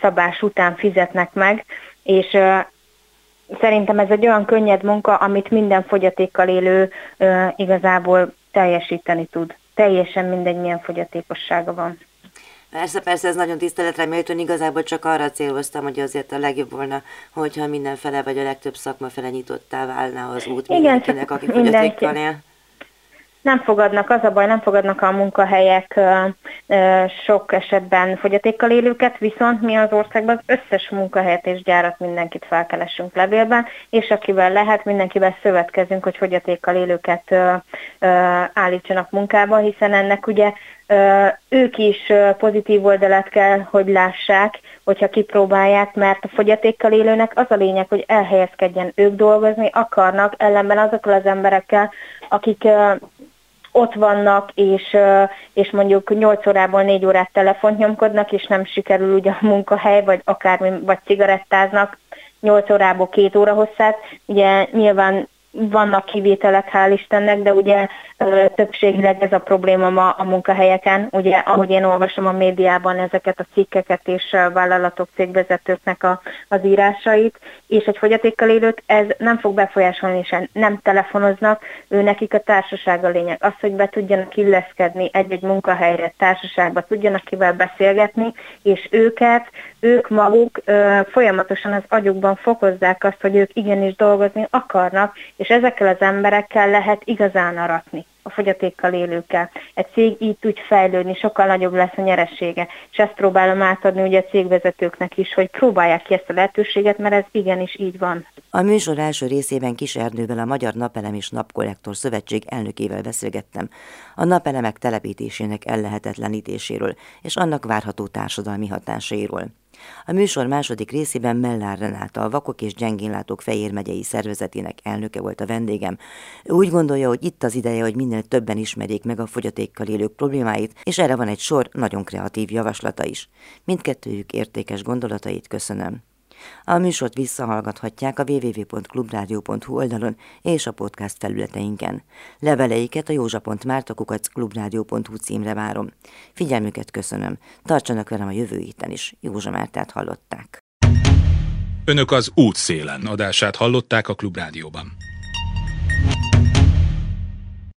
[SPEAKER 4] szabás után fizetnek meg, és szerintem ez egy olyan könnyed munka, amit minden fogyatékkal élő igazából teljesíteni tud. Teljesen mindegy, milyen fogyatékossága van.
[SPEAKER 1] Persze, persze, ez nagyon tiszteletre méltó, igazából csak arra céloztam, hogy azért a legjobb volna, hogyha mindenfele vagy a legtöbb szakma fele nyitottá válna az út Igen, mindenkinek, aki fogyatékkal él
[SPEAKER 4] nem fogadnak, az a baj, nem fogadnak a munkahelyek sok esetben fogyatékkal élőket, viszont mi az országban az összes munkahelyet és gyárat mindenkit felkelessünk levélben, és akivel lehet, mindenkivel szövetkezünk, hogy fogyatékkal élőket állítsanak munkába, hiszen ennek ugye ők is pozitív oldalát kell, hogy lássák, hogyha kipróbálják, mert a fogyatékkal élőnek az a lényeg, hogy elhelyezkedjen ők dolgozni, akarnak, ellenben azokkal az emberekkel, akik ott vannak, és, és mondjuk 8 órából 4 órát telefont nyomkodnak, és nem sikerül ugye a munkahely, vagy akármi, vagy cigarettáznak 8 órából 2 óra hosszát. Ugye nyilván vannak kivételek, hál' Istennek, de ugye többségileg ez a probléma ma a munkahelyeken. Ugye, ahogy én olvasom a médiában ezeket a cikkeket és vállalatok, cégvezetőknek a, az írásait, és egy fogyatékkal élőt ez nem fog befolyásolni, és nem telefonoznak, ő nekik a társaság a lényeg. Az, hogy be tudjanak illeszkedni egy-egy munkahelyre, társaságba, tudjanak kivel beszélgetni, és őket, ők maguk ö, folyamatosan az agyukban fokozzák azt, hogy ők igenis dolgozni akarnak, és ezekkel az emberekkel lehet igazán aratni a fogyatékkal élőkkel. Egy cég így tud fejlődni, sokkal nagyobb lesz a nyeressége, és ezt próbálom átadni ugye a cégvezetőknek is, hogy próbálják ki ezt a lehetőséget, mert ez igenis így van.
[SPEAKER 1] A műsor első részében Kis Erdővel a Magyar Napelem és Napkollektor Szövetség elnökével beszélgettem a napelemek telepítésének ellehetetlenítéséről és annak várható társadalmi hatásairól. A műsor második részében Mellár Renáta, a Vakok és Gyengénlátók Fejér megyei szervezetének elnöke volt a vendégem. Ő úgy gondolja, hogy itt az ideje, hogy minél többen ismerjék meg a fogyatékkal élők problémáit, és erre van egy sor nagyon kreatív javaslata is. Mindkettőjük értékes gondolatait köszönöm. A műsort visszahallgathatják a www.clubradio.hu oldalon és a podcast felületeinken. Leveleiket a józsa.mártakukac.clubradio.hu címre várom. Figyelmüket köszönöm. Tartsanak velem a jövő héten is. Józsa Mártát hallották.
[SPEAKER 2] Önök az útszélen adását hallották a Klubrádióban.